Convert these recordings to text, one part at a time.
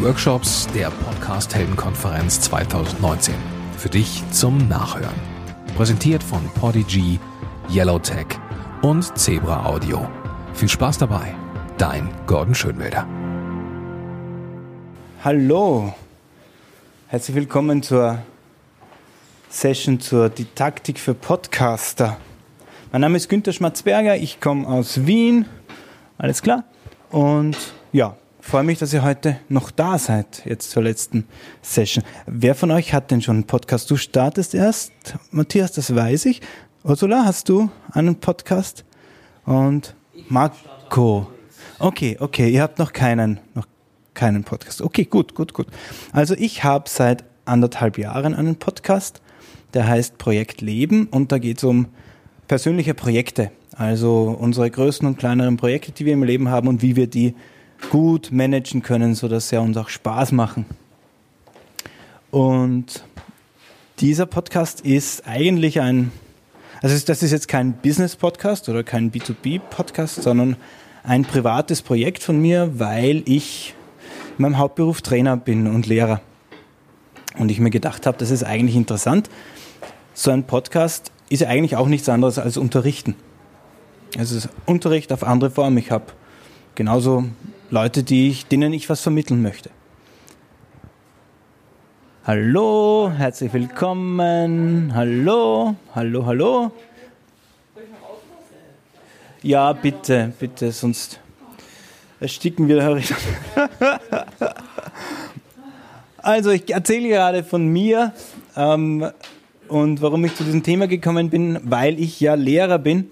Workshops der Podcast Heldenkonferenz 2019. Für dich zum Nachhören. Präsentiert von Podigy, Yellowtech und Zebra Audio. Viel Spaß dabei. Dein Gordon Schönwälder. Hallo. Herzlich willkommen zur Session zur Didaktik für Podcaster. Mein Name ist Günter Schmatzberger, ich komme aus Wien. Alles klar? Und ja, freue mich, dass ihr heute noch da seid, jetzt zur letzten Session. Wer von euch hat denn schon einen Podcast? Du startest erst, Matthias, das weiß ich. Ursula, hast du einen Podcast? Und Marco. Okay, okay, ihr habt noch keinen, noch keinen Podcast. Okay, gut, gut, gut. Also ich habe seit anderthalb Jahren einen Podcast, der heißt Projekt Leben und da geht es um persönliche Projekte, also unsere größten und kleineren Projekte, die wir im Leben haben und wie wir die gut managen können, sodass sie uns auch Spaß machen. Und dieser Podcast ist eigentlich ein, also das ist jetzt kein Business-Podcast oder kein B2B-Podcast, sondern ein privates Projekt von mir, weil ich in meinem Hauptberuf Trainer bin und Lehrer. Und ich mir gedacht habe, das ist eigentlich interessant. So ein Podcast ist ja eigentlich auch nichts anderes als Unterrichten. Es ist Unterricht auf andere Form. Ich habe genauso Leute, die ich, denen ich was vermitteln möchte. Hallo, herzlich willkommen. Hallo, hallo, hallo. Ja, bitte, bitte, sonst ersticken wir höre ich. also, ich erzähle gerade von mir ähm, und warum ich zu diesem Thema gekommen bin, weil ich ja Lehrer bin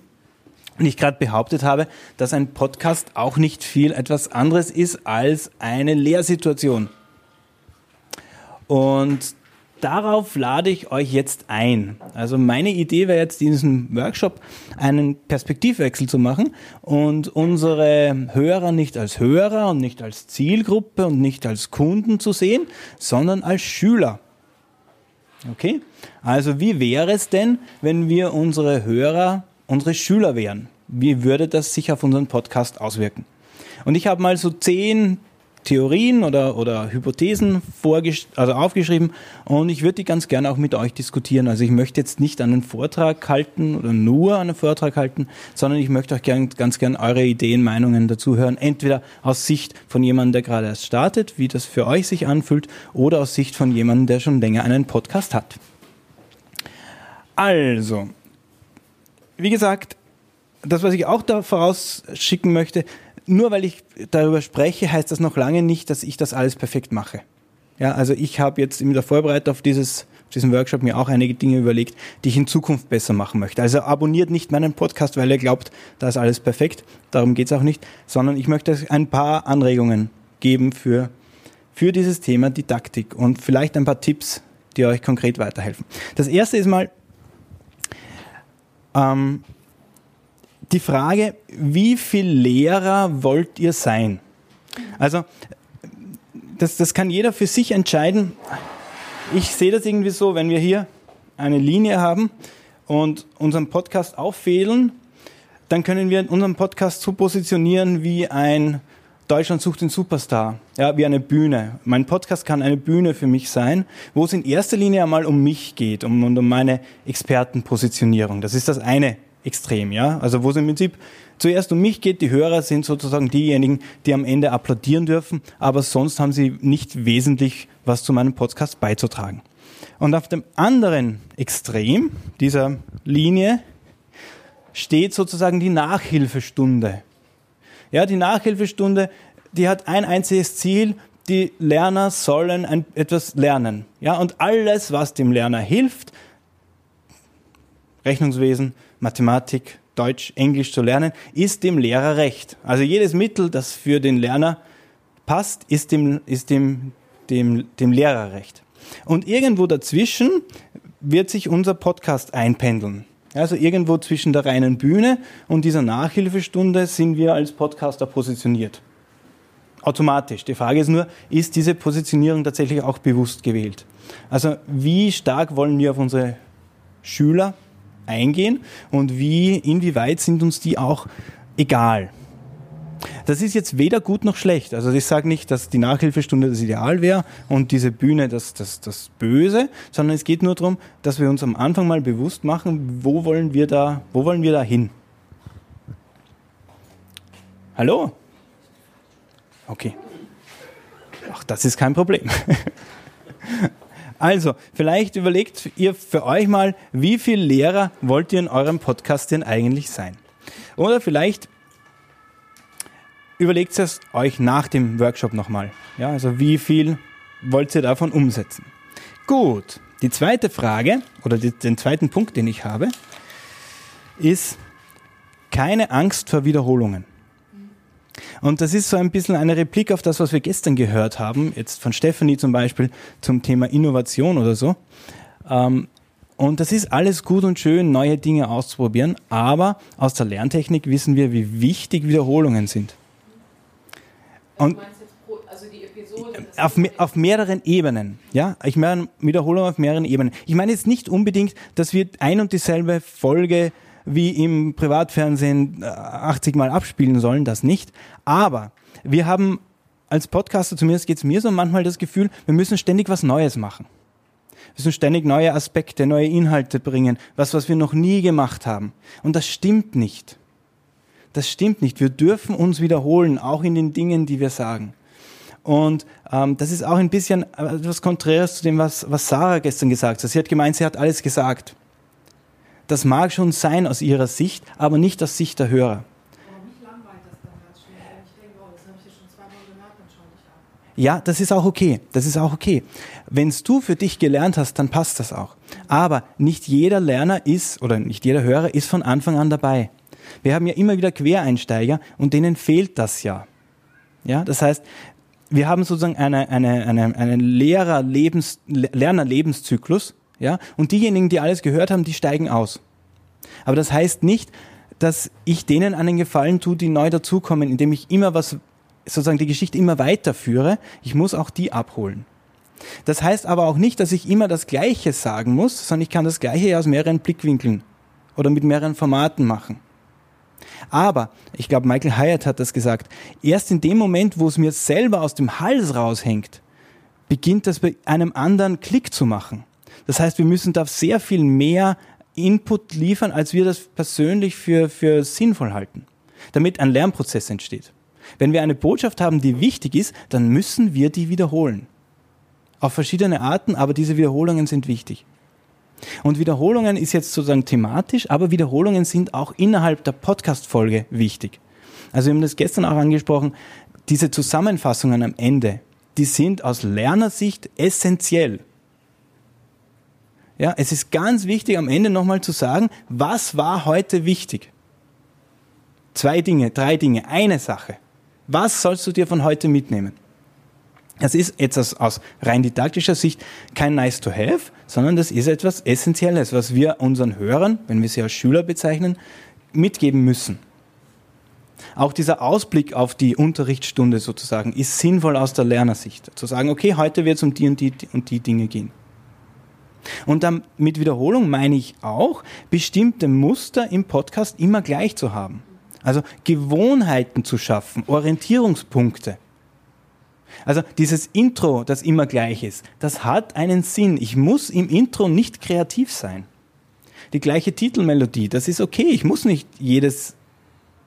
und ich gerade behauptet habe, dass ein Podcast auch nicht viel etwas anderes ist als eine Lehrsituation. Und darauf lade ich euch jetzt ein. Also meine Idee wäre jetzt in diesem Workshop einen Perspektivwechsel zu machen und unsere Hörer nicht als Hörer und nicht als Zielgruppe und nicht als Kunden zu sehen, sondern als Schüler. Okay? Also wie wäre es denn, wenn wir unsere Hörer unsere Schüler wären. Wie würde das sich auf unseren Podcast auswirken? Und ich habe mal so zehn Theorien oder, oder Hypothesen also aufgeschrieben und ich würde die ganz gerne auch mit euch diskutieren. Also ich möchte jetzt nicht einen Vortrag halten oder nur einen Vortrag halten, sondern ich möchte auch gern, ganz gern eure Ideen, Meinungen dazu hören. Entweder aus Sicht von jemandem, der gerade erst startet, wie das für euch sich anfühlt, oder aus Sicht von jemandem, der schon länger einen Podcast hat. Also, wie gesagt, das, was ich auch da vorausschicken möchte, nur weil ich darüber spreche, heißt das noch lange nicht, dass ich das alles perfekt mache. Ja, also ich habe jetzt in der Vorbereitung auf dieses auf diesem Workshop mir auch einige Dinge überlegt, die ich in Zukunft besser machen möchte. Also abonniert nicht meinen Podcast, weil ihr glaubt, da ist alles perfekt. Darum geht es auch nicht, sondern ich möchte ein paar Anregungen geben für, für dieses Thema Didaktik und vielleicht ein paar Tipps, die euch konkret weiterhelfen. Das erste ist mal, ähm, die Frage, wie viel Lehrer wollt ihr sein? Also, das, das kann jeder für sich entscheiden. Ich sehe das irgendwie so, wenn wir hier eine Linie haben und unseren Podcast auffehlen, dann können wir unseren Podcast so positionieren wie ein Deutschland sucht den Superstar, ja, wie eine Bühne. Mein Podcast kann eine Bühne für mich sein, wo es in erster Linie einmal um mich geht, um, um meine Expertenpositionierung. Das ist das eine Extrem, ja. Also wo es im Prinzip zuerst um mich geht, die Hörer sind sozusagen diejenigen, die am Ende applaudieren dürfen, aber sonst haben sie nicht wesentlich was zu meinem Podcast beizutragen. Und auf dem anderen Extrem dieser Linie steht sozusagen die Nachhilfestunde. Ja, die Nachhilfestunde, die hat ein einziges Ziel, die Lerner sollen ein, etwas lernen. Ja, und alles, was dem Lerner hilft, Rechnungswesen, Mathematik, Deutsch, Englisch zu lernen, ist dem Lehrer recht. Also jedes Mittel, das für den Lerner passt, ist dem, ist dem, dem, dem Lehrer recht. Und irgendwo dazwischen wird sich unser Podcast einpendeln. Also irgendwo zwischen der reinen Bühne und dieser Nachhilfestunde sind wir als Podcaster positioniert. Automatisch. Die Frage ist nur, ist diese Positionierung tatsächlich auch bewusst gewählt? Also wie stark wollen wir auf unsere Schüler eingehen und wie, inwieweit sind uns die auch egal? Das ist jetzt weder gut noch schlecht. Also ich sage nicht, dass die Nachhilfestunde das Ideal wäre und diese Bühne das, das, das Böse, sondern es geht nur darum, dass wir uns am Anfang mal bewusst machen, wo wollen wir da, wo wollen wir da hin? Hallo? Okay. Ach, das ist kein Problem. Also, vielleicht überlegt ihr für euch mal, wie viele Lehrer wollt ihr in eurem Podcast denn eigentlich sein? Oder vielleicht überlegt es euch nach dem Workshop nochmal. Ja, also wie viel wollt ihr davon umsetzen? Gut, die zweite Frage oder die, den zweiten Punkt, den ich habe, ist keine Angst vor Wiederholungen. Und das ist so ein bisschen eine Replik auf das, was wir gestern gehört haben, jetzt von Stephanie zum Beispiel zum Thema Innovation oder so. Ähm, und das ist alles gut und schön, neue Dinge auszuprobieren, aber aus der Lerntechnik wissen wir, wie wichtig Wiederholungen sind. Und also auf, auf, mehreren Ebenen. Ja, ich meine Wiederholungen auf mehreren Ebenen. Ich meine jetzt nicht unbedingt, dass wir ein und dieselbe Folge wie im Privatfernsehen 80 äh, Mal abspielen sollen, das nicht. Aber wir haben als Podcaster, zumindest geht es mir so manchmal das Gefühl, wir müssen ständig was Neues machen. Wir müssen ständig neue Aspekte, neue Inhalte bringen, was, was wir noch nie gemacht haben. Und das stimmt nicht. Das stimmt nicht. Wir dürfen uns wiederholen, auch in den Dingen, die wir sagen. Und ähm, das ist auch ein bisschen etwas Konträres zu dem, was, was Sarah gestern gesagt hat. Sie hat gemeint, sie hat alles gesagt. Das mag schon sein aus ihrer Sicht, aber nicht aus Sicht der Hörer. Ja, das ist auch okay. Das ist auch okay. Wenn du für dich gelernt hast, dann passt das auch. Aber nicht jeder Lerner ist oder nicht jeder Hörer ist von Anfang an dabei. Wir haben ja immer wieder Quereinsteiger und denen fehlt das ja. Ja, das heißt, wir haben sozusagen eine, eine, eine, einen Lehrer-Lebens, Lerner-Lebenszyklus ja? Und diejenigen, die alles gehört haben, die steigen aus. Aber das heißt nicht, dass ich denen einen Gefallen tue, die neu dazukommen, indem ich immer was, sozusagen die Geschichte immer weiterführe. Ich muss auch die abholen. Das heißt aber auch nicht, dass ich immer das Gleiche sagen muss, sondern ich kann das Gleiche aus mehreren Blickwinkeln oder mit mehreren Formaten machen. Aber, ich glaube, Michael Hyatt hat das gesagt, erst in dem Moment, wo es mir selber aus dem Hals raushängt, beginnt das bei einem anderen Klick zu machen. Das heißt, wir müssen da sehr viel mehr Input liefern, als wir das persönlich für, für sinnvoll halten, damit ein Lernprozess entsteht. Wenn wir eine Botschaft haben, die wichtig ist, dann müssen wir die wiederholen. Auf verschiedene Arten, aber diese Wiederholungen sind wichtig. Und Wiederholungen ist jetzt sozusagen thematisch, aber Wiederholungen sind auch innerhalb der Podcast-Folge wichtig. Also wir haben das gestern auch angesprochen, diese Zusammenfassungen am Ende, die sind aus Lernersicht essentiell. Ja, es ist ganz wichtig, am Ende nochmal zu sagen, was war heute wichtig? Zwei Dinge, drei Dinge, eine Sache. Was sollst du dir von heute mitnehmen? Das ist jetzt aus, aus rein didaktischer Sicht kein nice to have, sondern das ist etwas Essentielles, was wir unseren Hörern, wenn wir sie als Schüler bezeichnen, mitgeben müssen. Auch dieser Ausblick auf die Unterrichtsstunde sozusagen ist sinnvoll aus der Lernersicht. Zu sagen, okay, heute wird es um die und die und die Dinge gehen. Und dann mit Wiederholung meine ich auch, bestimmte Muster im Podcast immer gleich zu haben. Also Gewohnheiten zu schaffen, Orientierungspunkte. Also dieses Intro, das immer gleich ist, das hat einen Sinn. Ich muss im Intro nicht kreativ sein. Die gleiche Titelmelodie, das ist okay. Ich muss nicht jedes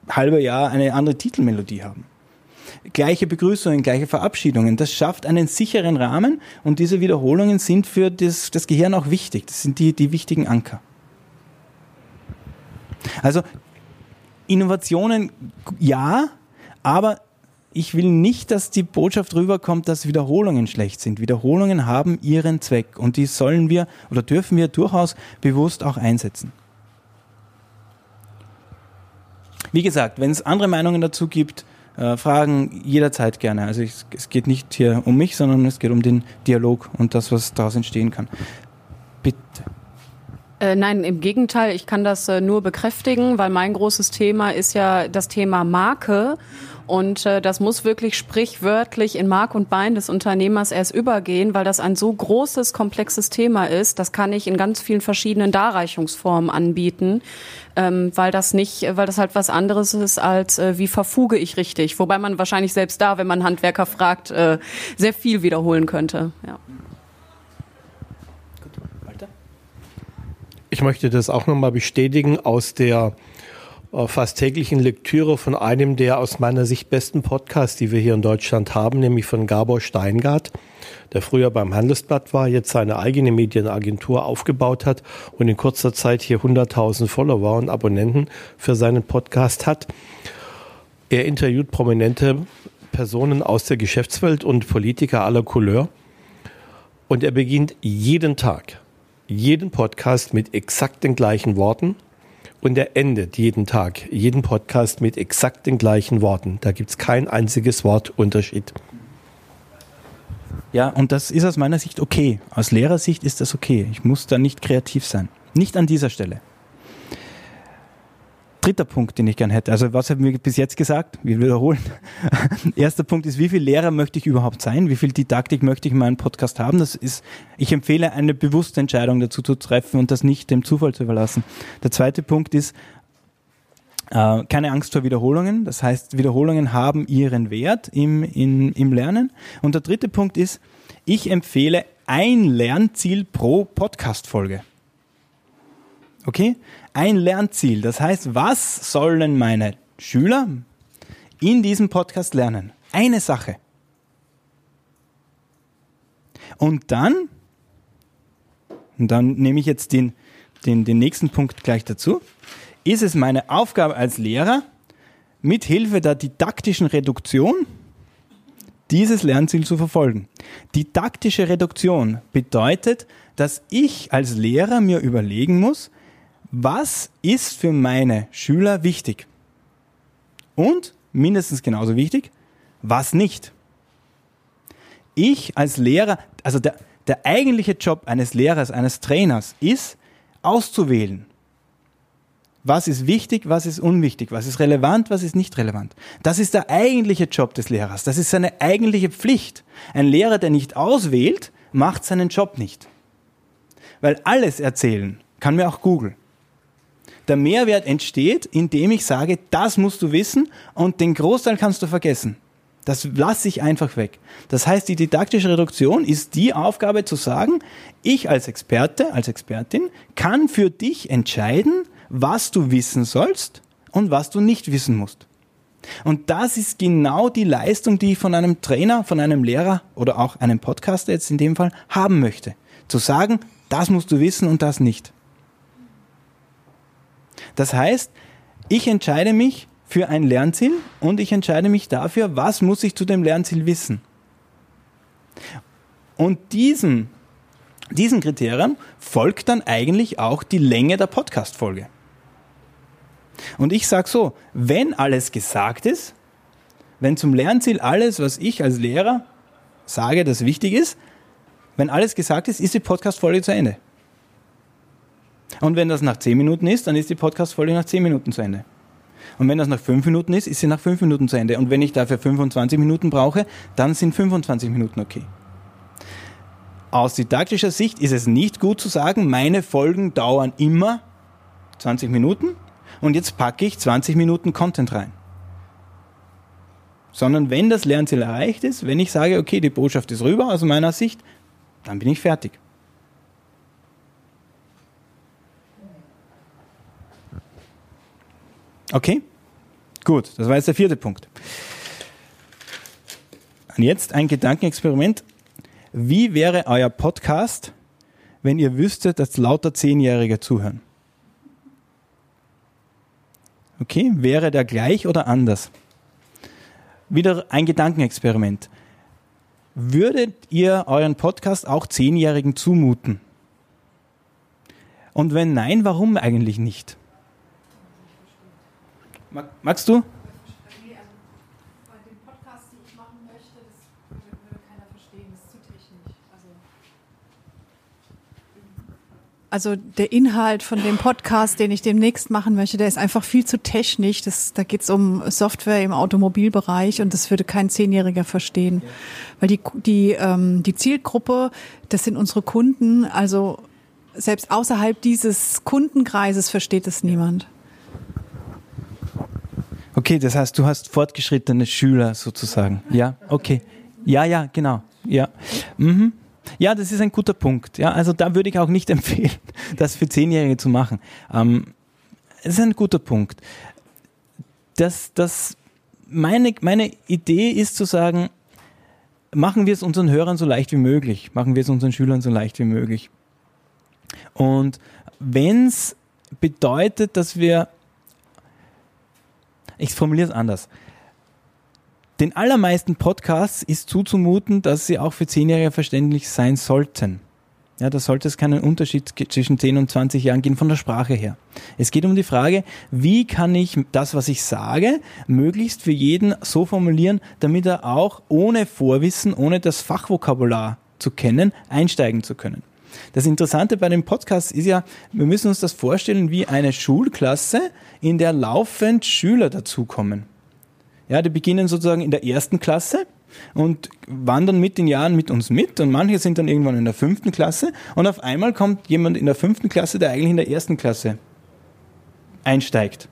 halbe Jahr eine andere Titelmelodie haben gleiche Begrüßungen, gleiche Verabschiedungen. Das schafft einen sicheren Rahmen und diese Wiederholungen sind für das, das Gehirn auch wichtig. Das sind die, die wichtigen Anker. Also Innovationen ja, aber ich will nicht, dass die Botschaft rüberkommt, dass Wiederholungen schlecht sind. Wiederholungen haben ihren Zweck und die sollen wir oder dürfen wir durchaus bewusst auch einsetzen. Wie gesagt, wenn es andere Meinungen dazu gibt, äh, Fragen jederzeit gerne. Also ich, es geht nicht hier um mich, sondern es geht um den Dialog und das, was daraus entstehen kann. Bitte. Äh, nein, im Gegenteil, ich kann das äh, nur bekräftigen, weil mein großes Thema ist ja das Thema Marke Und äh, das muss wirklich sprichwörtlich in Mark und Bein des Unternehmers erst übergehen, weil das ein so großes, komplexes Thema ist. Das kann ich in ganz vielen verschiedenen Darreichungsformen anbieten, ähm, weil das nicht, weil das halt was anderes ist als äh, wie verfuge ich richtig. Wobei man wahrscheinlich selbst da, wenn man Handwerker fragt, äh, sehr viel wiederholen könnte. Ja. Ich möchte das auch nochmal bestätigen aus der fast täglichen Lektüre von einem der aus meiner Sicht besten Podcasts, die wir hier in Deutschland haben, nämlich von Gabor Steingart, der früher beim Handelsblatt war, jetzt seine eigene Medienagentur aufgebaut hat und in kurzer Zeit hier 100.000 Follower und Abonnenten für seinen Podcast hat. Er interviewt prominente Personen aus der Geschäftswelt und Politiker aller Couleur. Und er beginnt jeden Tag, jeden Podcast mit exakt den gleichen Worten und er endet jeden Tag, jeden Podcast mit exakt den gleichen Worten. Da gibt es kein einziges Wort Unterschied. Ja, und das ist aus meiner Sicht okay. Aus Lehrersicht ist das okay. Ich muss da nicht kreativ sein. Nicht an dieser Stelle dritter Punkt, den ich gern hätte. Also was haben wir bis jetzt gesagt? Wir wiederholen. Erster Punkt ist, wie viel Lehrer möchte ich überhaupt sein? Wie viel Didaktik möchte ich in meinem Podcast haben? Das ist, ich empfehle eine bewusste Entscheidung dazu zu treffen und das nicht dem Zufall zu überlassen. Der zweite Punkt ist, äh, keine Angst vor Wiederholungen. Das heißt, Wiederholungen haben ihren Wert im, in, im Lernen. Und der dritte Punkt ist, ich empfehle ein Lernziel pro Podcast-Folge. Okay? Ein Lernziel. Das heißt, was sollen meine Schüler in diesem Podcast lernen? Eine Sache. Und dann, und dann nehme ich jetzt den, den, den nächsten Punkt gleich dazu, ist es meine Aufgabe als Lehrer, mit Hilfe der didaktischen Reduktion dieses Lernziel zu verfolgen. Didaktische Reduktion bedeutet, dass ich als Lehrer mir überlegen muss, was ist für meine Schüler wichtig? Und mindestens genauso wichtig, was nicht? Ich als Lehrer, also der, der eigentliche Job eines Lehrers, eines Trainers ist auszuwählen. Was ist wichtig, was ist unwichtig, was ist relevant, was ist nicht relevant. Das ist der eigentliche Job des Lehrers. Das ist seine eigentliche Pflicht. Ein Lehrer, der nicht auswählt, macht seinen Job nicht. Weil alles erzählen kann mir auch Google. Der Mehrwert entsteht, indem ich sage, das musst du wissen und den Großteil kannst du vergessen. Das lasse ich einfach weg. Das heißt, die didaktische Reduktion ist die Aufgabe zu sagen, ich als Experte, als Expertin kann für dich entscheiden, was du wissen sollst und was du nicht wissen musst. Und das ist genau die Leistung, die ich von einem Trainer, von einem Lehrer oder auch einem Podcaster jetzt in dem Fall haben möchte. Zu sagen, das musst du wissen und das nicht. Das heißt, ich entscheide mich für ein Lernziel und ich entscheide mich dafür, was muss ich zu dem Lernziel wissen. Und diesen, diesen Kriterien folgt dann eigentlich auch die Länge der Podcast-Folge. Und ich sage so, wenn alles gesagt ist, wenn zum Lernziel alles, was ich als Lehrer sage, das wichtig ist, wenn alles gesagt ist, ist die Podcast-Folge zu Ende. Und wenn das nach 10 Minuten ist, dann ist die Podcast-Folge nach 10 Minuten zu Ende. Und wenn das nach 5 Minuten ist, ist sie nach 5 Minuten zu Ende. Und wenn ich dafür 25 Minuten brauche, dann sind 25 Minuten okay. Aus didaktischer Sicht ist es nicht gut zu sagen, meine Folgen dauern immer 20 Minuten und jetzt packe ich 20 Minuten Content rein. Sondern wenn das Lernziel erreicht ist, wenn ich sage, okay, die Botschaft ist rüber aus meiner Sicht, dann bin ich fertig. Okay? Gut, das war jetzt der vierte Punkt. Und jetzt ein Gedankenexperiment. Wie wäre euer Podcast, wenn ihr wüsstet, dass lauter Zehnjährige zuhören? Okay, wäre der gleich oder anders? Wieder ein Gedankenexperiment. Würdet ihr euren Podcast auch Zehnjährigen zumuten? Und wenn nein, warum eigentlich nicht? Mag, magst du? also der Inhalt von dem Podcast, den ich demnächst machen möchte, der ist einfach viel zu technisch. Das, da geht es um Software im Automobilbereich und das würde kein Zehnjähriger verstehen. Ja. Weil die, die, ähm, die Zielgruppe, das sind unsere Kunden, also selbst außerhalb dieses Kundenkreises versteht es niemand. Okay, das heißt, du hast fortgeschrittene Schüler sozusagen. Ja, okay. Ja, ja, genau. Ja. Mhm. Ja, das ist ein guter Punkt. Ja, also da würde ich auch nicht empfehlen, das für Zehnjährige zu machen. Ähm, das ist ein guter Punkt. Das, das, meine, meine Idee ist zu sagen, machen wir es unseren Hörern so leicht wie möglich, machen wir es unseren Schülern so leicht wie möglich. Und wenn es bedeutet, dass wir, ich formuliere es anders, den allermeisten Podcasts ist zuzumuten, dass sie auch für Zehnjährige verständlich sein sollten. Ja, da sollte es keinen Unterschied zwischen 10 und 20 Jahren gehen von der Sprache her. Es geht um die Frage, wie kann ich das, was ich sage, möglichst für jeden so formulieren, damit er auch ohne Vorwissen, ohne das Fachvokabular zu kennen, einsteigen zu können. Das Interessante bei dem Podcast ist ja, wir müssen uns das vorstellen wie eine Schulklasse, in der laufend Schüler dazukommen. Ja, die beginnen sozusagen in der ersten Klasse und wandern mit den Jahren mit uns mit und manche sind dann irgendwann in der fünften Klasse und auf einmal kommt jemand in der fünften Klasse, der eigentlich in der ersten Klasse einsteigt.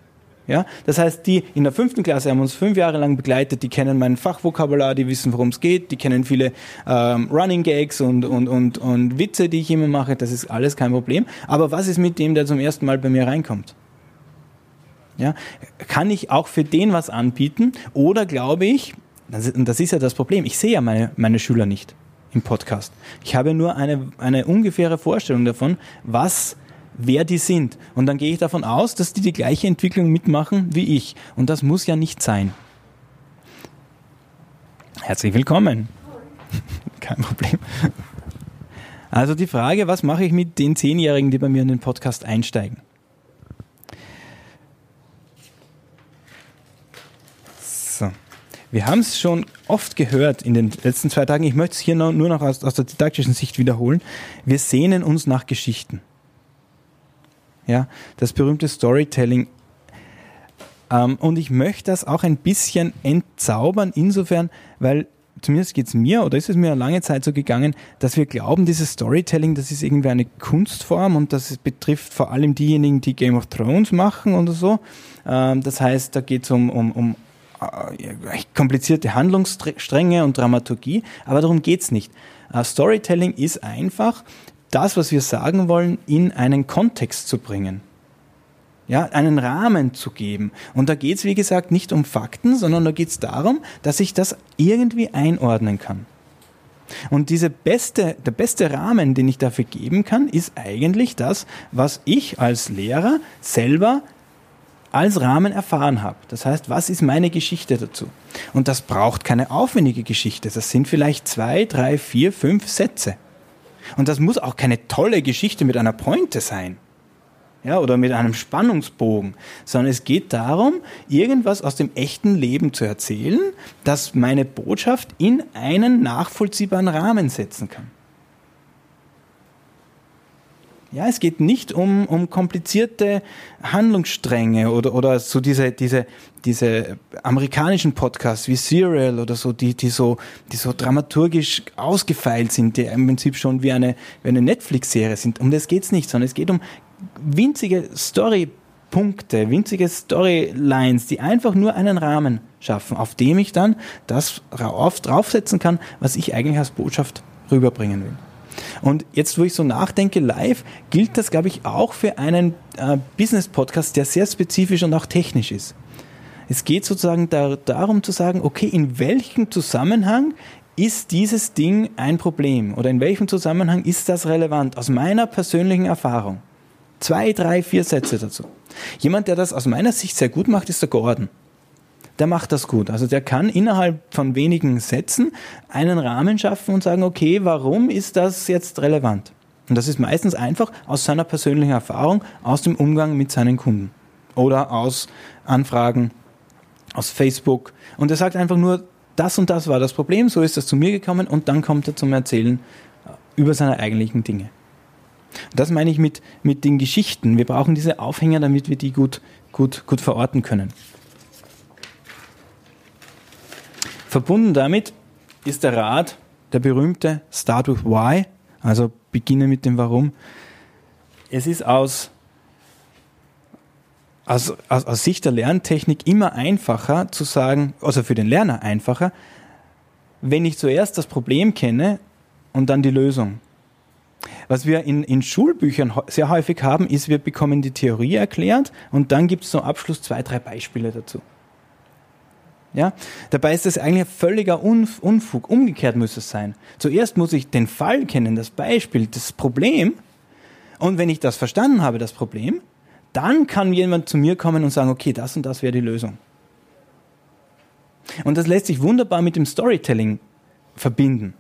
Ja, das heißt, die in der fünften Klasse haben uns fünf Jahre lang begleitet, die kennen mein Fachvokabular, die wissen, worum es geht, die kennen viele ähm, Running Gags und, und, und, und Witze, die ich immer mache, das ist alles kein Problem. Aber was ist mit dem, der zum ersten Mal bei mir reinkommt? Ja, kann ich auch für den was anbieten oder glaube ich, und das ist ja das Problem, ich sehe ja meine, meine Schüler nicht im Podcast. Ich habe nur eine, eine ungefähre Vorstellung davon, was wer die sind. Und dann gehe ich davon aus, dass die die gleiche Entwicklung mitmachen wie ich. Und das muss ja nicht sein. Herzlich willkommen. Kein Problem. Also die Frage, was mache ich mit den Zehnjährigen, die bei mir in den Podcast einsteigen? Wir haben es schon oft gehört in den letzten zwei Tagen. Ich möchte es hier nur noch aus, aus der didaktischen Sicht wiederholen. Wir sehnen uns nach Geschichten. Ja, das berühmte Storytelling. Ähm, und ich möchte das auch ein bisschen entzaubern, insofern, weil zumindest geht es mir oder ist es mir lange Zeit so gegangen, dass wir glauben, dieses Storytelling, das ist irgendwie eine Kunstform und das betrifft vor allem diejenigen, die Game of Thrones machen oder so. Ähm, das heißt, da geht es um, um, um äh, komplizierte Handlungsstränge und Dramaturgie, aber darum geht's nicht. Uh, Storytelling ist einfach, das, was wir sagen wollen, in einen Kontext zu bringen. Ja, einen Rahmen zu geben. Und da geht's wie gesagt, nicht um Fakten, sondern da geht's darum, dass ich das irgendwie einordnen kann. Und diese beste, der beste Rahmen, den ich dafür geben kann, ist eigentlich das, was ich als Lehrer selber als Rahmen erfahren habe. Das heißt, was ist meine Geschichte dazu? Und das braucht keine aufwendige Geschichte. Das sind vielleicht zwei, drei, vier, fünf Sätze. Und das muss auch keine tolle Geschichte mit einer Pointe sein. Ja, oder mit einem Spannungsbogen, sondern es geht darum, irgendwas aus dem echten Leben zu erzählen, das meine Botschaft in einen nachvollziehbaren Rahmen setzen kann. Ja, es geht nicht um, um komplizierte Handlungsstränge oder, oder so diese, diese, diese amerikanischen Podcasts wie Serial oder so, die, die so, die so dramaturgisch ausgefeilt sind, die im Prinzip schon wie eine, wie eine Netflix-Serie sind. Um das geht's nicht, sondern es geht um winzige Storypunkte, winzige Storylines, die einfach nur einen Rahmen schaffen, auf dem ich dann das draufsetzen kann, was ich eigentlich als Botschaft rüberbringen will. Und jetzt, wo ich so nachdenke, live, gilt das, glaube ich, auch für einen äh, Business-Podcast, der sehr spezifisch und auch technisch ist. Es geht sozusagen da, darum zu sagen, okay, in welchem Zusammenhang ist dieses Ding ein Problem oder in welchem Zusammenhang ist das relevant aus meiner persönlichen Erfahrung? Zwei, drei, vier Sätze dazu. Jemand, der das aus meiner Sicht sehr gut macht, ist der Gordon der macht das gut. Also der kann innerhalb von wenigen Sätzen einen Rahmen schaffen und sagen, okay, warum ist das jetzt relevant? Und das ist meistens einfach aus seiner persönlichen Erfahrung, aus dem Umgang mit seinen Kunden oder aus Anfragen, aus Facebook. Und er sagt einfach nur, das und das war das Problem, so ist das zu mir gekommen und dann kommt er zum Erzählen über seine eigentlichen Dinge. Das meine ich mit, mit den Geschichten. Wir brauchen diese Aufhänger, damit wir die gut, gut, gut verorten können. Verbunden damit ist der Rat, der berühmte Start with Why, also beginne mit dem Warum. Es ist aus, aus, aus, Sicht der Lerntechnik immer einfacher zu sagen, also für den Lerner einfacher, wenn ich zuerst das Problem kenne und dann die Lösung. Was wir in, in Schulbüchern sehr häufig haben, ist, wir bekommen die Theorie erklärt und dann gibt es zum Abschluss zwei, drei Beispiele dazu. Ja? Dabei ist das eigentlich ein völliger Unfug. Umgekehrt muss es sein. Zuerst muss ich den Fall kennen, das Beispiel, das Problem. Und wenn ich das verstanden habe, das Problem, dann kann jemand zu mir kommen und sagen, okay, das und das wäre die Lösung. Und das lässt sich wunderbar mit dem Storytelling verbinden.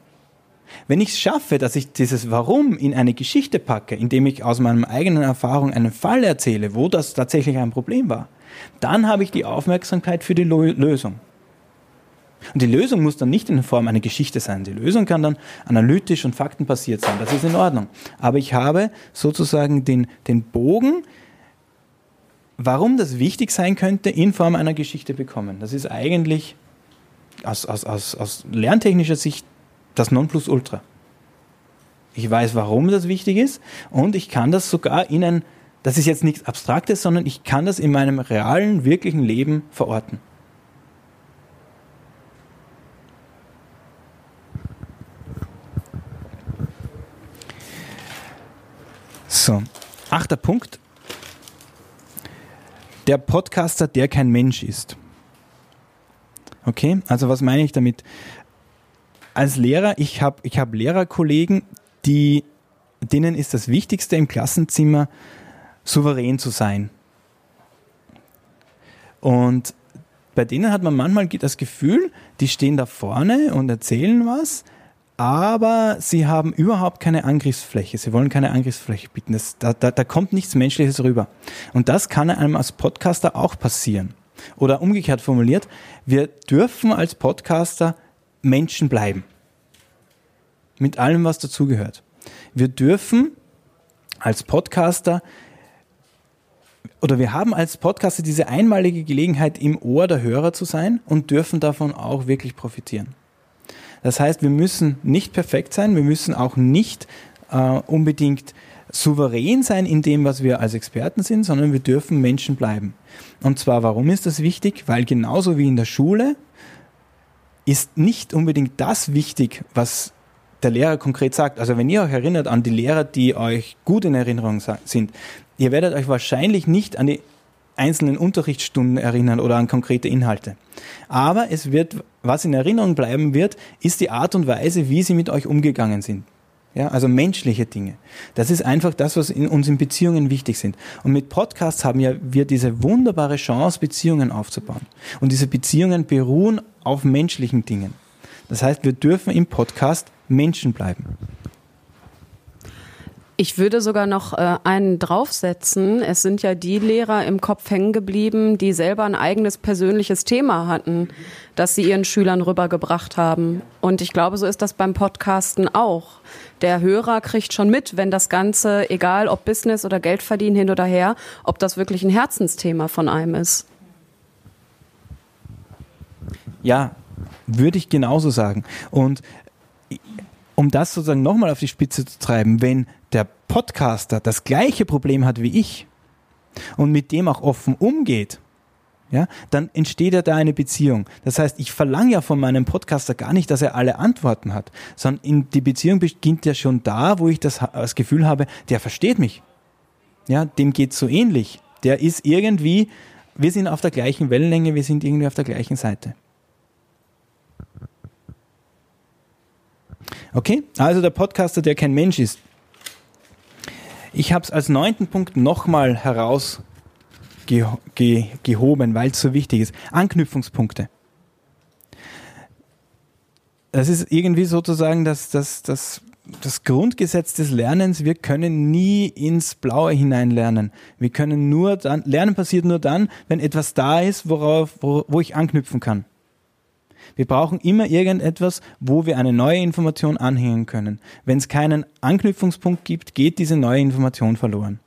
Wenn ich es schaffe, dass ich dieses Warum in eine Geschichte packe, indem ich aus meiner eigenen Erfahrung einen Fall erzähle, wo das tatsächlich ein Problem war, dann habe ich die Aufmerksamkeit für die Lösung. Und die Lösung muss dann nicht in Form einer Geschichte sein. Die Lösung kann dann analytisch und faktenbasiert sein. Das ist in Ordnung. Aber ich habe sozusagen den, den Bogen, warum das wichtig sein könnte, in Form einer Geschichte bekommen. Das ist eigentlich aus, aus, aus, aus lerntechnischer Sicht das Nonplusultra. Ich weiß, warum das wichtig ist und ich kann das sogar in ein, das ist jetzt nichts Abstraktes, sondern ich kann das in meinem realen, wirklichen Leben verorten. So, achter Punkt. Der Podcaster, der kein Mensch ist. Okay, also was meine ich damit? als Lehrer, ich habe ich hab Lehrerkollegen, die, denen ist das Wichtigste im Klassenzimmer, souverän zu sein. Und bei denen hat man manchmal das Gefühl, die stehen da vorne und erzählen was, aber sie haben überhaupt keine Angriffsfläche. Sie wollen keine Angriffsfläche bieten. Das, da, da, da kommt nichts Menschliches rüber. Und das kann einem als Podcaster auch passieren. Oder umgekehrt formuliert, wir dürfen als Podcaster Menschen bleiben. Mit allem, was dazugehört. Wir dürfen als Podcaster oder wir haben als Podcaster diese einmalige Gelegenheit, im Ohr der Hörer zu sein und dürfen davon auch wirklich profitieren. Das heißt, wir müssen nicht perfekt sein, wir müssen auch nicht äh, unbedingt souverän sein in dem, was wir als Experten sind, sondern wir dürfen Menschen bleiben. Und zwar, warum ist das wichtig? Weil genauso wie in der Schule ist nicht unbedingt das wichtig, was der Lehrer konkret sagt. Also wenn ihr euch erinnert an die Lehrer, die euch gut in Erinnerung sind, ihr werdet euch wahrscheinlich nicht an die einzelnen Unterrichtsstunden erinnern oder an konkrete Inhalte. Aber es wird, was in Erinnerung bleiben wird, ist die Art und Weise, wie sie mit euch umgegangen sind. Ja, also menschliche Dinge. Das ist einfach das, was in uns in Beziehungen wichtig sind. Und mit Podcasts haben ja wir diese wunderbare Chance, Beziehungen aufzubauen. Und diese Beziehungen beruhen auf menschlichen Dingen. Das heißt, wir dürfen im Podcast Menschen bleiben. Ich würde sogar noch äh, einen draufsetzen. Es sind ja die Lehrer im Kopf hängen geblieben, die selber ein eigenes persönliches Thema hatten, das sie ihren Schülern rübergebracht haben. Und ich glaube, so ist das beim Podcasten auch. Der Hörer kriegt schon mit, wenn das Ganze, egal ob Business oder Geld verdienen hin oder her, ob das wirklich ein Herzensthema von einem ist. Ja, würde ich genauso sagen. Und um das sozusagen nochmal auf die Spitze zu treiben, wenn Podcaster das gleiche Problem hat wie ich und mit dem auch offen umgeht, ja, dann entsteht ja da eine Beziehung. Das heißt, ich verlange ja von meinem Podcaster gar nicht, dass er alle Antworten hat, sondern die Beziehung beginnt ja schon da, wo ich das, das Gefühl habe, der versteht mich. Ja, dem geht so ähnlich. Der ist irgendwie, wir sind auf der gleichen Wellenlänge, wir sind irgendwie auf der gleichen Seite. Okay, also der Podcaster, der kein Mensch ist. Ich habe es als neunten Punkt nochmal herausgehoben, weil es so wichtig ist. Anknüpfungspunkte. Das ist irgendwie sozusagen das, das, das, das Grundgesetz des Lernens. Wir können nie ins Blaue hinein lernen. Wir können nur dann, Lernen passiert nur dann, wenn etwas da ist, worauf, wo, wo ich anknüpfen kann. Wir brauchen immer irgendetwas, wo wir eine neue Information anhängen können. Wenn es keinen Anknüpfungspunkt gibt, geht diese neue Information verloren.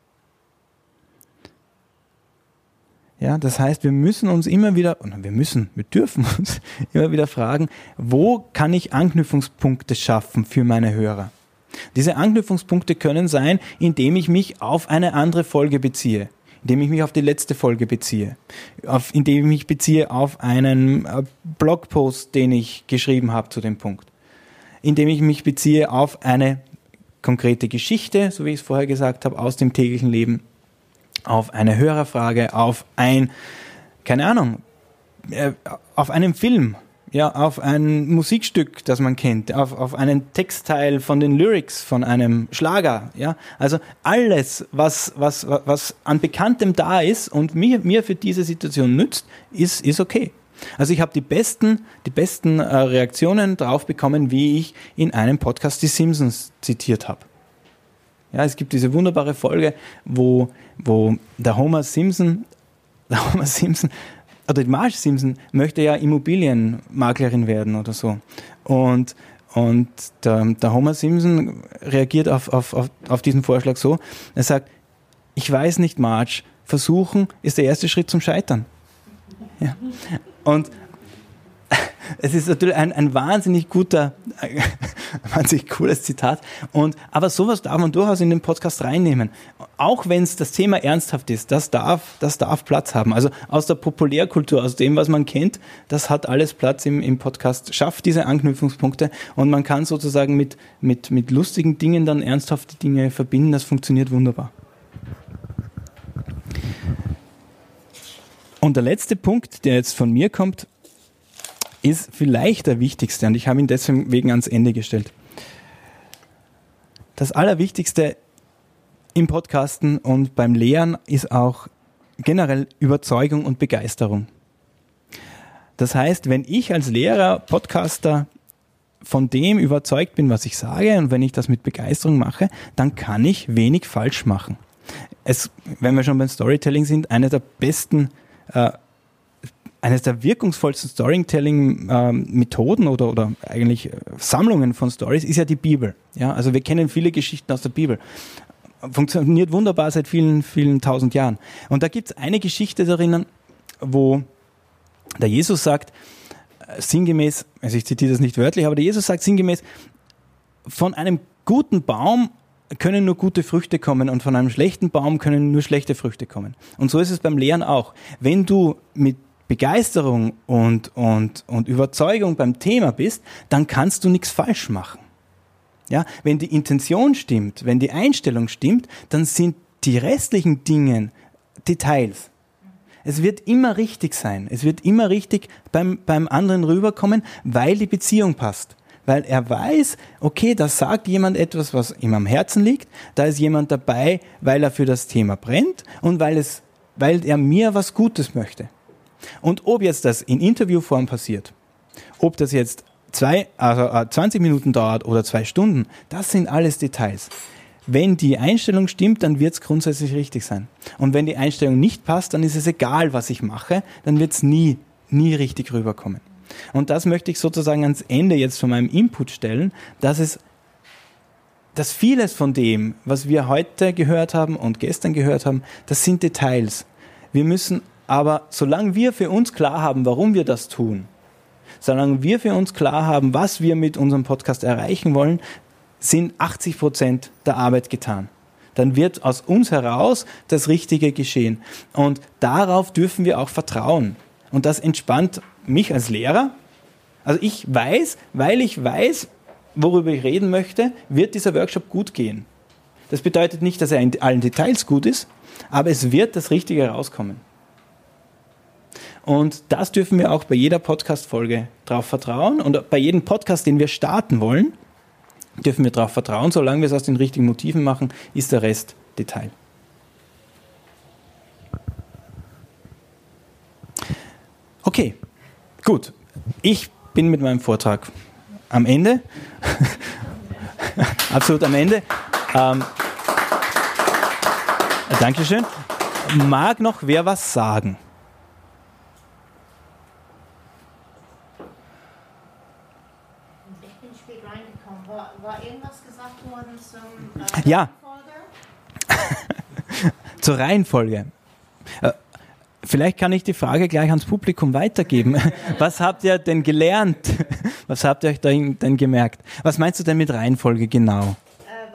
Ja, das heißt, wir müssen uns immer wieder, wir müssen, wir dürfen uns immer wieder fragen, wo kann ich Anknüpfungspunkte schaffen für meine Hörer? Diese Anknüpfungspunkte können sein, indem ich mich auf eine andere Folge beziehe, indem ich mich auf die letzte Folge beziehe, auf, indem ich mich beziehe auf einen äh, Blogpost, den ich geschrieben habe zu dem Punkt, indem ich mich beziehe auf eine konkrete Geschichte, so wie ich es vorher gesagt habe, aus dem täglichen Leben. Auf eine Hörerfrage, auf ein, keine Ahnung, äh, auf einen Film, ja, auf ein Musikstück, das man kennt, auf, auf einen Textteil von den Lyrics von einem Schlager, ja. Also alles, was, was, was an Bekanntem da ist und mir, mir für diese Situation nützt, ist, ist okay. Also ich habe die besten, die besten äh, Reaktionen drauf bekommen, wie ich in einem Podcast die Simpsons zitiert habe. Ja, es gibt diese wunderbare Folge, wo, wo der Homer Simpson, der Homer Simpson, oder die Marge Simpson möchte ja Immobilienmaklerin werden oder so. Und, und der, der Homer Simpson reagiert auf, auf, auf, auf diesen Vorschlag so, er sagt, ich weiß nicht, Marge, versuchen ist der erste Schritt zum Scheitern. Ja. Und es ist natürlich ein, ein wahnsinnig guter, ein wahnsinnig cooles Zitat. Und, aber sowas darf man durchaus in den Podcast reinnehmen. Auch wenn es das Thema ernsthaft ist, das darf, das darf Platz haben. Also aus der Populärkultur, aus dem, was man kennt, das hat alles Platz im, im Podcast, schafft diese Anknüpfungspunkte und man kann sozusagen mit, mit, mit lustigen Dingen dann ernsthafte Dinge verbinden. Das funktioniert wunderbar. Und der letzte Punkt, der jetzt von mir kommt, ist vielleicht der wichtigste und ich habe ihn deswegen ans Ende gestellt. Das Allerwichtigste im Podcasten und beim Lehren ist auch generell Überzeugung und Begeisterung. Das heißt, wenn ich als Lehrer, Podcaster von dem überzeugt bin, was ich sage und wenn ich das mit Begeisterung mache, dann kann ich wenig falsch machen. Es, wenn wir schon beim Storytelling sind, eine der besten äh, eines der wirkungsvollsten Storytelling-Methoden oder, oder eigentlich äh, Sammlungen von Stories ist ja die Bibel. Ja, also wir kennen viele Geschichten aus der Bibel. Funktioniert wunderbar seit vielen, vielen tausend Jahren. Und da gibt es eine Geschichte darin, wo der Jesus sagt, äh, sinngemäß, also ich zitiere das nicht wörtlich, aber der Jesus sagt sinngemäß, von einem guten Baum können nur gute Früchte kommen und von einem schlechten Baum können nur schlechte Früchte kommen. Und so ist es beim Lehren auch. Wenn du mit Begeisterung und, und, und Überzeugung beim Thema bist, dann kannst du nichts falsch machen. Ja, wenn die Intention stimmt, wenn die Einstellung stimmt, dann sind die restlichen Dinge Details. Es wird immer richtig sein. Es wird immer richtig beim, beim anderen rüberkommen, weil die Beziehung passt. Weil er weiß, okay, da sagt jemand etwas, was ihm am Herzen liegt. Da ist jemand dabei, weil er für das Thema brennt und weil, es, weil er mir was Gutes möchte. Und ob jetzt das in Interviewform passiert, ob das jetzt zwei, also 20 äh, Minuten dauert oder zwei Stunden, das sind alles Details. Wenn die Einstellung stimmt, dann wird es grundsätzlich richtig sein. Und wenn die Einstellung nicht passt, dann ist es egal, was ich mache, dann wird es nie, nie richtig rüberkommen. Und das möchte ich sozusagen ans Ende jetzt von meinem Input stellen, dass es dass vieles von dem, was wir heute gehört haben und gestern gehört haben, das sind Details. Wir müssen aber solange wir für uns klar haben, warum wir das tun, solange wir für uns klar haben, was wir mit unserem Podcast erreichen wollen, sind 80 Prozent der Arbeit getan. Dann wird aus uns heraus das Richtige geschehen. Und darauf dürfen wir auch vertrauen. Und das entspannt mich als Lehrer. Also ich weiß, weil ich weiß, worüber ich reden möchte, wird dieser Workshop gut gehen. Das bedeutet nicht, dass er in allen Details gut ist, aber es wird das Richtige rauskommen. Und das dürfen wir auch bei jeder Podcast-Folge darauf vertrauen. Und bei jedem Podcast, den wir starten wollen, dürfen wir darauf vertrauen. Solange wir es aus den richtigen Motiven machen, ist der Rest Detail. Okay, gut. Ich bin mit meinem Vortrag am Ende. Absolut am Ende. Ähm, Dankeschön. Mag noch wer was sagen? mitbekommen. War, war irgendwas gesagt worden zum äh, ja. Zur Reihenfolge. Äh, vielleicht kann ich die Frage gleich ans Publikum weitergeben. Was habt ihr denn gelernt? Was habt ihr euch denn gemerkt? Was meinst du denn mit Reihenfolge genau? Äh,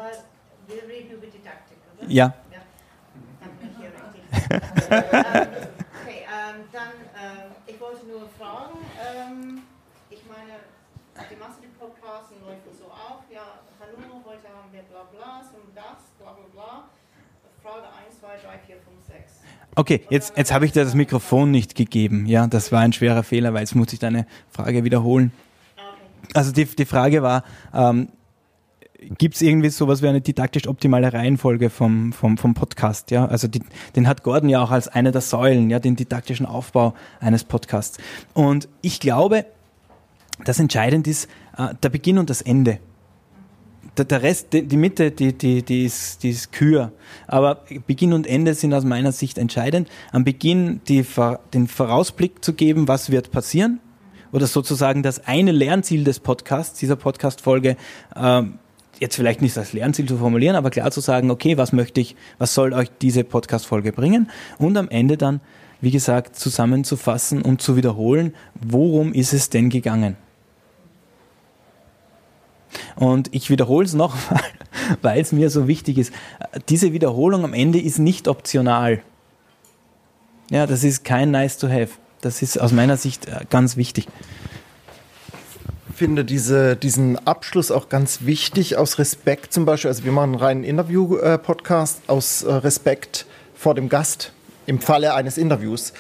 wir reden über Didaktik, oder? Ja. ja. okay, ähm, dann, äh, ich wollte nur fragen, ähm, ich meine, die Masse die Podcasts läuft so auf, ja, hallo, heute haben wir bla bla, zum Gast, bla bla bla. Frage 1, 2, 3, 4, 5, 6. Okay, jetzt, jetzt habe ich dir das Mikrofon nicht gegeben. Ja, das war ein schwerer Fehler, weil jetzt muss ich deine Frage wiederholen. Also die, die Frage war, ähm, gibt es irgendwie sowas wie eine didaktisch optimale Reihenfolge vom, vom, vom Podcast? Ja, also die, den hat Gordon ja auch als eine der Säulen, ja, den didaktischen Aufbau eines Podcasts. Und ich glaube, das Entscheidende ist äh, der Beginn und das Ende der Rest, die Mitte, die, die, die, ist, die ist kür. Aber Beginn und Ende sind aus meiner Sicht entscheidend. Am Beginn die, den Vorausblick zu geben, was wird passieren. Oder sozusagen das eine Lernziel des Podcasts, dieser Podcast-Folge, äh, jetzt vielleicht nicht als Lernziel zu formulieren, aber klar zu sagen, okay, was möchte ich, was soll euch diese Podcast-Folge bringen? Und am Ende dann, wie gesagt, zusammenzufassen und zu wiederholen, worum ist es denn gegangen? Und ich wiederhole es nochmal, weil es mir so wichtig ist. Diese Wiederholung am Ende ist nicht optional. Ja, das ist kein nice to have. Das ist aus meiner Sicht äh, ganz wichtig. Ich finde diese, diesen Abschluss auch ganz wichtig aus Respekt zum Beispiel. Also wir machen einen reinen Interview-Podcast äh, aus äh, Respekt vor dem Gast im Falle eines Interviews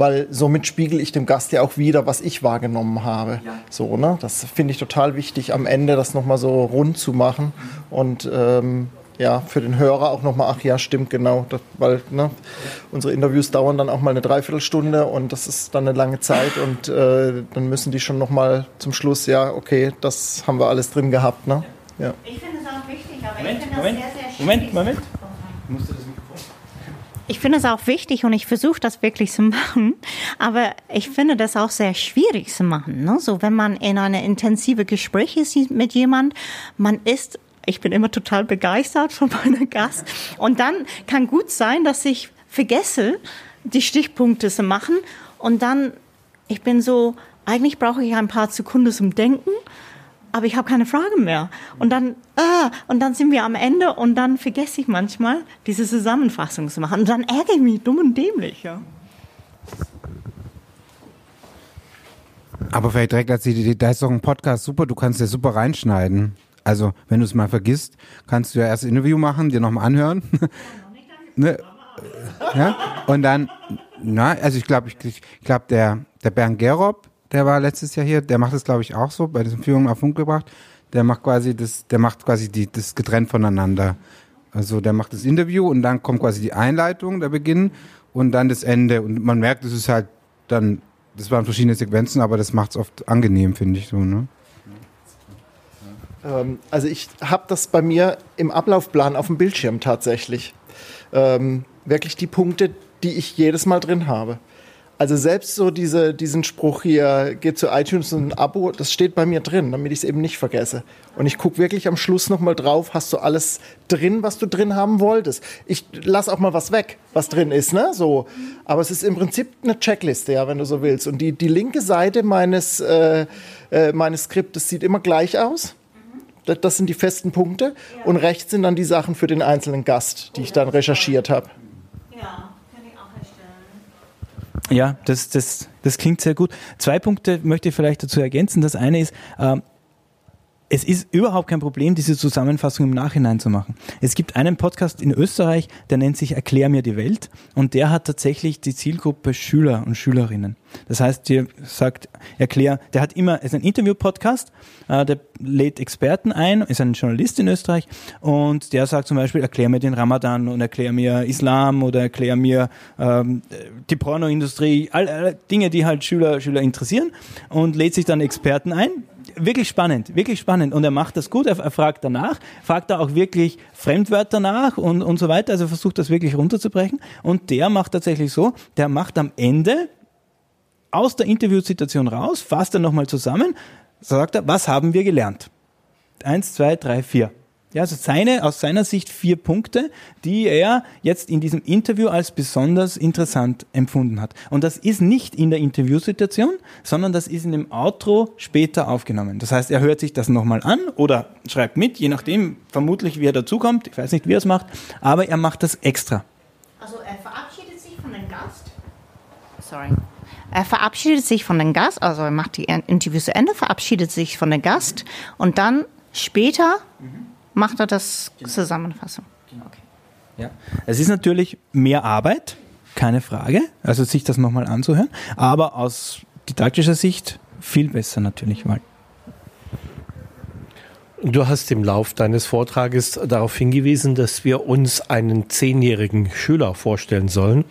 weil somit spiegel ich dem Gast ja auch wieder, was ich wahrgenommen habe. Ja. So, ne? Das finde ich total wichtig, am Ende das nochmal so rund zu machen und ähm, ja, für den Hörer auch nochmal, ach ja, stimmt, genau, das, weil ne, unsere Interviews dauern dann auch mal eine Dreiviertelstunde und das ist dann eine lange Zeit und äh, dann müssen die schon nochmal zum Schluss, ja, okay, das haben wir alles drin gehabt. Ne? Ja. Ich finde es auch wichtig, aber Moment, ich finde das sehr, sehr schwierig. Moment, Moment. Musst du das ich finde es auch wichtig und ich versuche das wirklich zu machen, aber ich finde das auch sehr schwierig zu machen. Ne? So, wenn man in eine intensive Gespräch ist mit jemand, man ist ich bin immer total begeistert von meinem Gast. Und dann kann gut sein, dass ich vergesse, die Stichpunkte zu machen. Und dann, ich bin so, eigentlich brauche ich ein paar Sekunden zum Denken aber ich habe keine Fragen mehr. Und dann, äh, und dann sind wir am Ende und dann vergesse ich manchmal, diese Zusammenfassung zu machen. Und dann ärgere ich mich dumm und dämlich. Ja. Aber vielleicht direkt als Idee, da ist doch ein Podcast super, du kannst ja super reinschneiden. Also, wenn du es mal vergisst, kannst du ja erst ein Interview machen, dir nochmal anhören. ne? ja? Und dann, na, also ich glaube, ich, ich glaube, der, der Bernd Gerob, der war letztes Jahr hier, der macht es, glaube ich, auch so, bei diesen Führungen auf Funk gebracht. Der macht quasi das, der macht quasi die, das getrennt voneinander. Also der macht das Interview und dann kommt quasi die Einleitung, der Beginn und dann das Ende. Und man merkt, es ist halt dann, das waren verschiedene Sequenzen, aber das macht es oft angenehm, finde ich so, ne? Ähm, also ich habe das bei mir im Ablaufplan auf dem Bildschirm tatsächlich. Ähm, wirklich die Punkte, die ich jedes Mal drin habe. Also selbst so diese, diesen Spruch hier, geht zu iTunes und ein Abo, das steht bei mir drin, damit ich es eben nicht vergesse. Und ich gucke wirklich am Schluss nochmal drauf, hast du alles drin, was du drin haben wolltest. Ich lass auch mal was weg, was drin ist, ne? So. Aber es ist im Prinzip eine Checkliste, ja, wenn du so willst. Und die, die linke Seite meines, äh, äh, meines Skriptes sieht immer gleich aus. Das, das sind die festen Punkte. Und rechts sind dann die Sachen für den einzelnen Gast, die ich dann recherchiert habe. Ja. Ja, das, das, das klingt sehr gut. Zwei Punkte möchte ich vielleicht dazu ergänzen. Das eine ist, ähm, es ist überhaupt kein Problem, diese Zusammenfassung im Nachhinein zu machen. Es gibt einen Podcast in Österreich, der nennt sich Erklär mir die Welt und der hat tatsächlich die Zielgruppe Schüler und Schülerinnen. Das heißt, der sagt, erklär, der hat immer, ist ein Interview-Podcast, äh, der lädt Experten ein, ist ein Journalist in Österreich und der sagt zum Beispiel, erklär mir den Ramadan und erklär mir Islam oder erklär mir ähm, die Pornoindustrie, all, all Dinge, die halt Schüler, Schüler interessieren und lädt sich dann Experten ein, wirklich spannend, wirklich spannend. Und er macht das gut, er, fragt danach, fragt da auch wirklich Fremdwörter nach und, und so weiter. Also versucht das wirklich runterzubrechen. Und der macht tatsächlich so, der macht am Ende aus der Interviewsituation raus, fasst er nochmal zusammen, sagt er, was haben wir gelernt? eins, zwei, drei, vier. Ja, also seine, aus seiner Sicht vier Punkte, die er jetzt in diesem Interview als besonders interessant empfunden hat. Und das ist nicht in der Interviewsituation, sondern das ist in dem Outro später aufgenommen. Das heißt, er hört sich das nochmal an oder schreibt mit, je nachdem, vermutlich wie er dazukommt. Ich weiß nicht, wie er es macht, aber er macht das extra. Also er verabschiedet sich von dem Gast. Sorry. Er verabschiedet sich von dem Gast, also er macht die Interview zu Ende, verabschiedet sich von dem Gast und dann später macht er das Zusammenfassung. Okay. Ja. Es ist natürlich mehr Arbeit, keine Frage, also sich das nochmal anzuhören, aber aus didaktischer Sicht viel besser natürlich, weil Du hast im Lauf deines Vortrages darauf hingewiesen, dass wir uns einen zehnjährigen Schüler vorstellen sollen,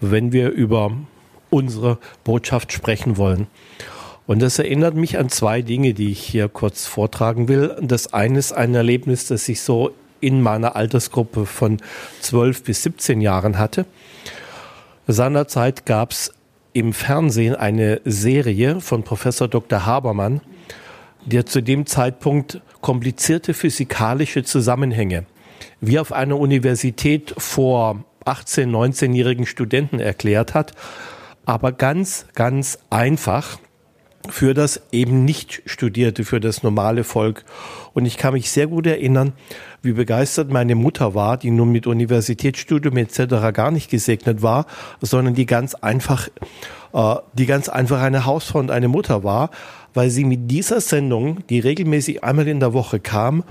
wenn wir über unsere Botschaft sprechen wollen. Und das erinnert mich an zwei Dinge, die ich hier kurz vortragen will. Das eine ist ein Erlebnis, das ich so in meiner Altersgruppe von 12 bis 17 Jahren hatte. Seinerzeit gab es im Fernsehen eine Serie von Professor Dr. Habermann, der zu dem Zeitpunkt komplizierte physikalische Zusammenhänge wie auf einer Universität vor 18, 19-jährigen Studenten erklärt hat, aber ganz, ganz einfach für das eben nicht studierte, für das normale Volk. Und ich kann mich sehr gut erinnern, wie begeistert meine Mutter war, die nun mit Universitätsstudium etc. gar nicht gesegnet war, sondern die ganz einfach, äh, die ganz einfach eine Hausfrau und eine Mutter war, weil sie mit dieser Sendung, die regelmäßig einmal in der Woche kam,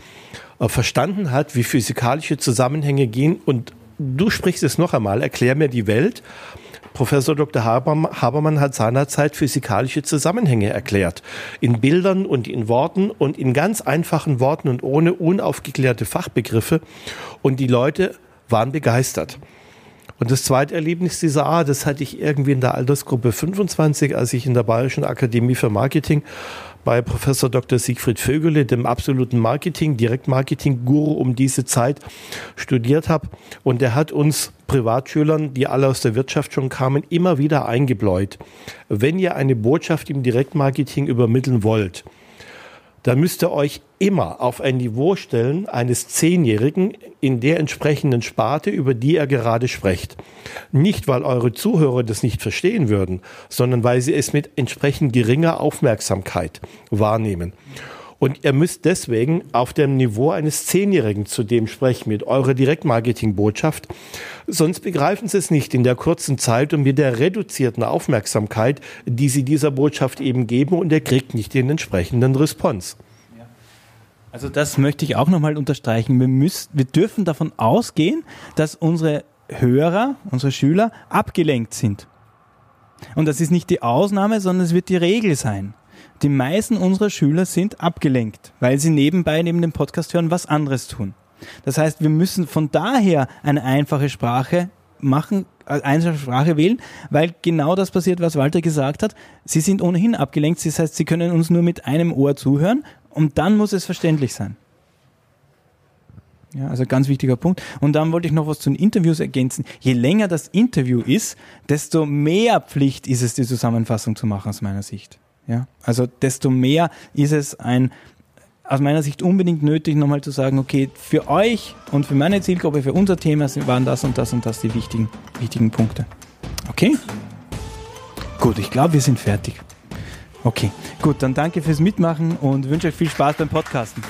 äh, verstanden hat, wie physikalische Zusammenhänge gehen und du sprichst es noch einmal, erklär mir die Welt Professor Dr. Habermann hat seinerzeit physikalische Zusammenhänge erklärt. In Bildern und in Worten und in ganz einfachen Worten und ohne unaufgeklärte Fachbegriffe. Und die Leute waren begeistert. Und das zweite Erlebnis dieser Art, das hatte ich irgendwie in der Altersgruppe 25, als ich in der Bayerischen Akademie für Marketing bei Professor Dr. Siegfried Vögele, dem absoluten Marketing, Direktmarketing-Guru um diese Zeit studiert habe. Und der hat uns Privatschülern, die alle aus der Wirtschaft schon kamen, immer wieder eingebläut. Wenn ihr eine Botschaft im Direktmarketing übermitteln wollt, dann müsst ihr euch immer auf ein Niveau stellen eines Zehnjährigen in der entsprechenden Sparte, über die er gerade spricht. Nicht, weil eure Zuhörer das nicht verstehen würden, sondern weil sie es mit entsprechend geringer Aufmerksamkeit wahrnehmen. Und ihr müsst deswegen auf dem Niveau eines Zehnjährigen zu dem sprechen mit eurer Direktmarketing-Botschaft. Sonst begreifen sie es nicht in der kurzen Zeit und mit der reduzierten Aufmerksamkeit, die sie dieser Botschaft eben geben und er kriegt nicht den entsprechenden Response. Also das möchte ich auch nochmal unterstreichen. Wir, müssen, wir dürfen davon ausgehen, dass unsere Hörer, unsere Schüler abgelenkt sind. Und das ist nicht die Ausnahme, sondern es wird die Regel sein die meisten unserer Schüler sind abgelenkt, weil sie nebenbei neben dem Podcast hören was anderes tun. Das heißt, wir müssen von daher eine einfache Sprache machen, eine einfache Sprache wählen, weil genau das passiert, was Walter gesagt hat. Sie sind ohnehin abgelenkt, das heißt, sie können uns nur mit einem Ohr zuhören und dann muss es verständlich sein. Ja, also ganz wichtiger Punkt. Und dann wollte ich noch was zu den Interviews ergänzen. Je länger das Interview ist, desto mehr Pflicht ist es, die Zusammenfassung zu machen aus meiner Sicht. Ja? Also desto mehr ist es ein aus meiner Sicht unbedingt nötig, nochmal zu sagen, okay, für euch und für meine Zielgruppe, für unser Thema waren das und das und das die wichtigen, wichtigen Punkte. Okay? Gut, ich glaube, wir sind fertig. Okay, gut, dann danke fürs Mitmachen und wünsche euch viel Spaß beim Podcasten.